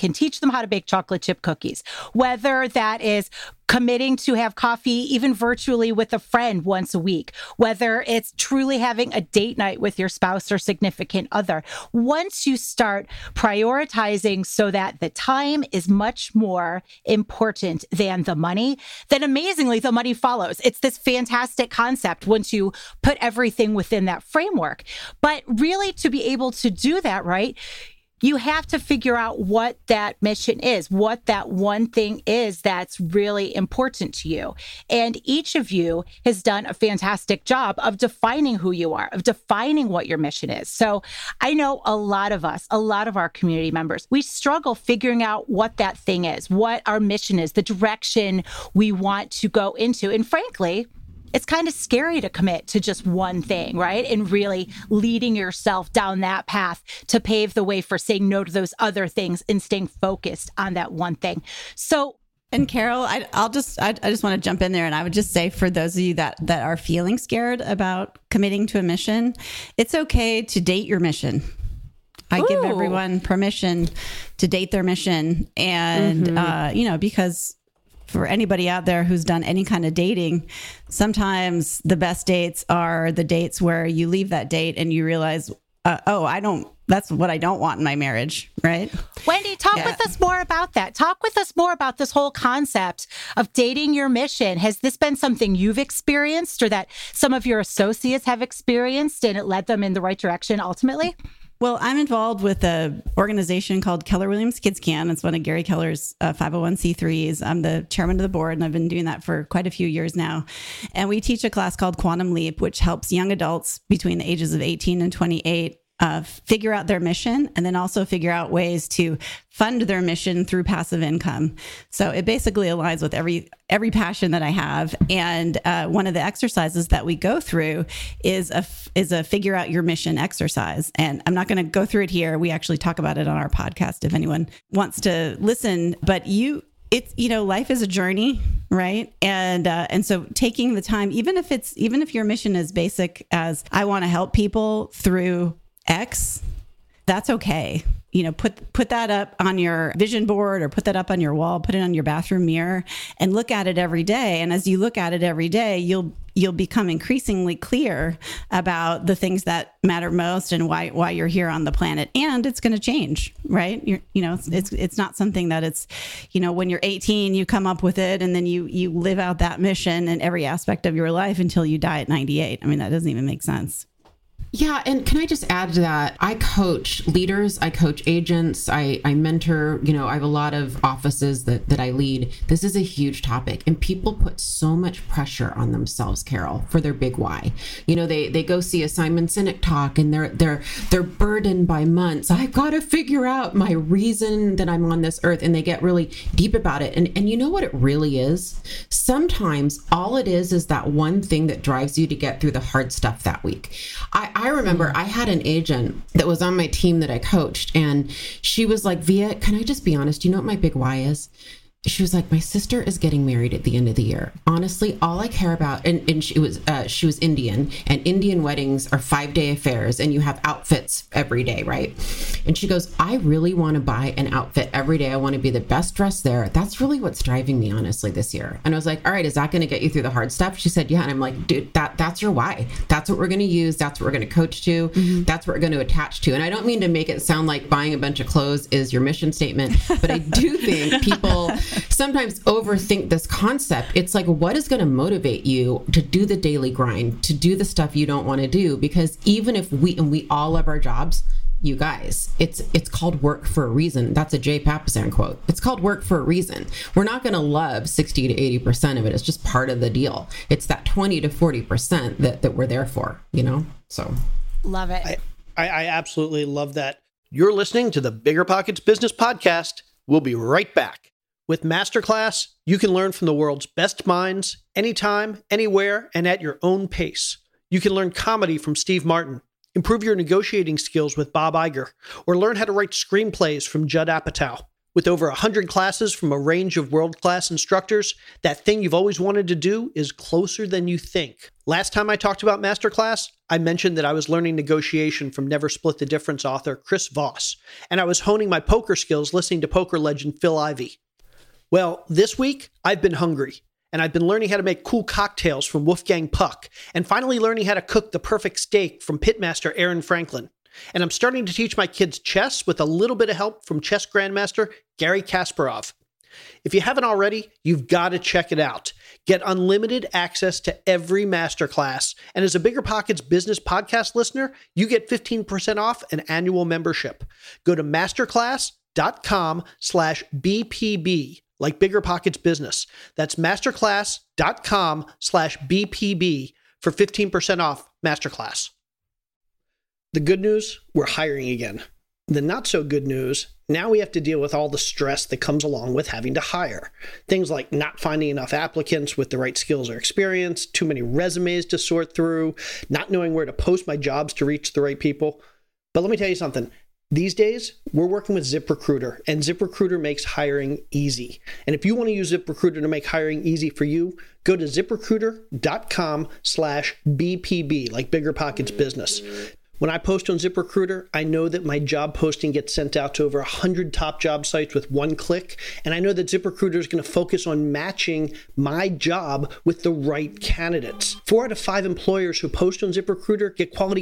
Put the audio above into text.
can teach them how to bake chocolate chip cookies, whether that is committing to have coffee even virtually with a friend once a week, whether it's truly having a date night with your spouse or significant other. Once you start prioritizing so that the time is much more important than the money, then amazingly the money follows. It's this fantastic concept once you put everything within that framework. But really to be able to do that, right? You have to figure out what that mission is, what that one thing is that's really important to you. And each of you has done a fantastic job of defining who you are, of defining what your mission is. So I know a lot of us, a lot of our community members, we struggle figuring out what that thing is, what our mission is, the direction we want to go into. And frankly, it's kind of scary to commit to just one thing, right? And really leading yourself down that path to pave the way for saying no to those other things and staying focused on that one thing. So, and Carol, I, will just I, I just want to jump in there, and I would just say for those of you that that are feeling scared about committing to a mission, it's okay to date your mission. I Ooh. give everyone permission to date their mission, and mm-hmm. uh, you know because for anybody out there who's done any kind of dating, sometimes the best dates are the dates where you leave that date and you realize, uh, oh, I don't, that's what I don't want in my marriage, right? Wendy, talk yeah. with us more about that. Talk with us more about this whole concept of dating your mission. Has this been something you've experienced or that some of your associates have experienced and it led them in the right direction ultimately? Well, I'm involved with a organization called Keller Williams Kids Can. It's one of Gary Keller's uh, 501c3s. I'm the chairman of the board, and I've been doing that for quite a few years now. And we teach a class called Quantum Leap, which helps young adults between the ages of 18 and 28 uh, figure out their mission and then also figure out ways to fund their mission through passive income. So it basically aligns with every every passion that I have. And uh, one of the exercises that we go through is a is a figure out your mission exercise. And I'm not going to go through it here. We actually talk about it on our podcast if anyone wants to listen. But you it's you know life is a journey right and uh, and so taking the time even if it's even if your mission is basic as i want to help people through X, that's okay. You know, put put that up on your vision board or put that up on your wall, put it on your bathroom mirror and look at it every day. And as you look at it every day, you'll you'll become increasingly clear about the things that matter most and why why you're here on the planet and it's going to change right you're, you know it's, it's it's not something that it's you know when you're 18 you come up with it and then you you live out that mission in every aspect of your life until you die at 98 i mean that doesn't even make sense yeah, and can I just add to that? I coach leaders, I coach agents, I, I mentor, you know, I have a lot of offices that, that I lead. This is a huge topic and people put so much pressure on themselves, Carol, for their big why. You know, they they go see a Simon Sinek talk and they're they're they're burdened by months. I've got to figure out my reason that I'm on this earth and they get really deep about it. And and you know what it really is? Sometimes all it is is that one thing that drives you to get through the hard stuff that week. I I remember I had an agent that was on my team that I coached, and she was like, Via, can I just be honest? Do You know what my big why is? She was like, my sister is getting married at the end of the year. Honestly, all I care about, and, and she was uh, she was Indian, and Indian weddings are five day affairs, and you have outfits every day, right? And she goes, I really want to buy an outfit every day. I want to be the best dressed there. That's really what's driving me, honestly, this year. And I was like, all right, is that going to get you through the hard stuff? She said, yeah. And I'm like, dude, that that's your why. That's what we're going to use. That's what we're going to coach to. Mm-hmm. That's what we're going to attach to. And I don't mean to make it sound like buying a bunch of clothes is your mission statement, but I do think people sometimes overthink this concept. It's like, what is going to motivate you to do the daily grind, to do the stuff you don't want to do? Because even if we, and we all love our jobs, you guys, it's it's called work for a reason. That's a Jay Papasan quote. It's called work for a reason. We're not going to love 60 to 80% of it. It's just part of the deal. It's that 20 to 40% that, that we're there for, you know? So love it. I, I, I absolutely love that. You're listening to the Bigger Pockets Business Podcast. We'll be right back. With Masterclass, you can learn from the world's best minds anytime, anywhere, and at your own pace. You can learn comedy from Steve Martin, improve your negotiating skills with Bob Iger, or learn how to write screenplays from Judd Apatow. With over 100 classes from a range of world class instructors, that thing you've always wanted to do is closer than you think. Last time I talked about Masterclass, I mentioned that I was learning negotiation from Never Split the Difference author Chris Voss, and I was honing my poker skills listening to poker legend Phil Ivey. Well, this week, I've been hungry, and I've been learning how to make cool cocktails from Wolfgang Puck, and finally learning how to cook the perfect steak from pitmaster Aaron Franklin. And I'm starting to teach my kids chess with a little bit of help from chess grandmaster Garry Kasparov. If you haven't already, you've got to check it out. Get unlimited access to every masterclass. And as a Bigger Pockets business podcast listener, you get 15% off an annual membership. Go to masterclass.com slash BPB, like Bigger Pockets Business. That's masterclass.com slash BPB for 15% off Masterclass. The good news, we're hiring again. The not so good news, now we have to deal with all the stress that comes along with having to hire. Things like not finding enough applicants with the right skills or experience, too many resumes to sort through, not knowing where to post my jobs to reach the right people. But let me tell you something. These days, we're working with ZipRecruiter, and ZipRecruiter makes hiring easy. And if you want to use ZipRecruiter to make hiring easy for you, go to ziprecruiter.com slash BPB, like Bigger Pockets Business. When I post on ZipRecruiter, I know that my job posting gets sent out to over 100 top job sites with one click. And I know that ZipRecruiter is going to focus on matching my job with the right candidates. Four out of five employers who post on ZipRecruiter get quality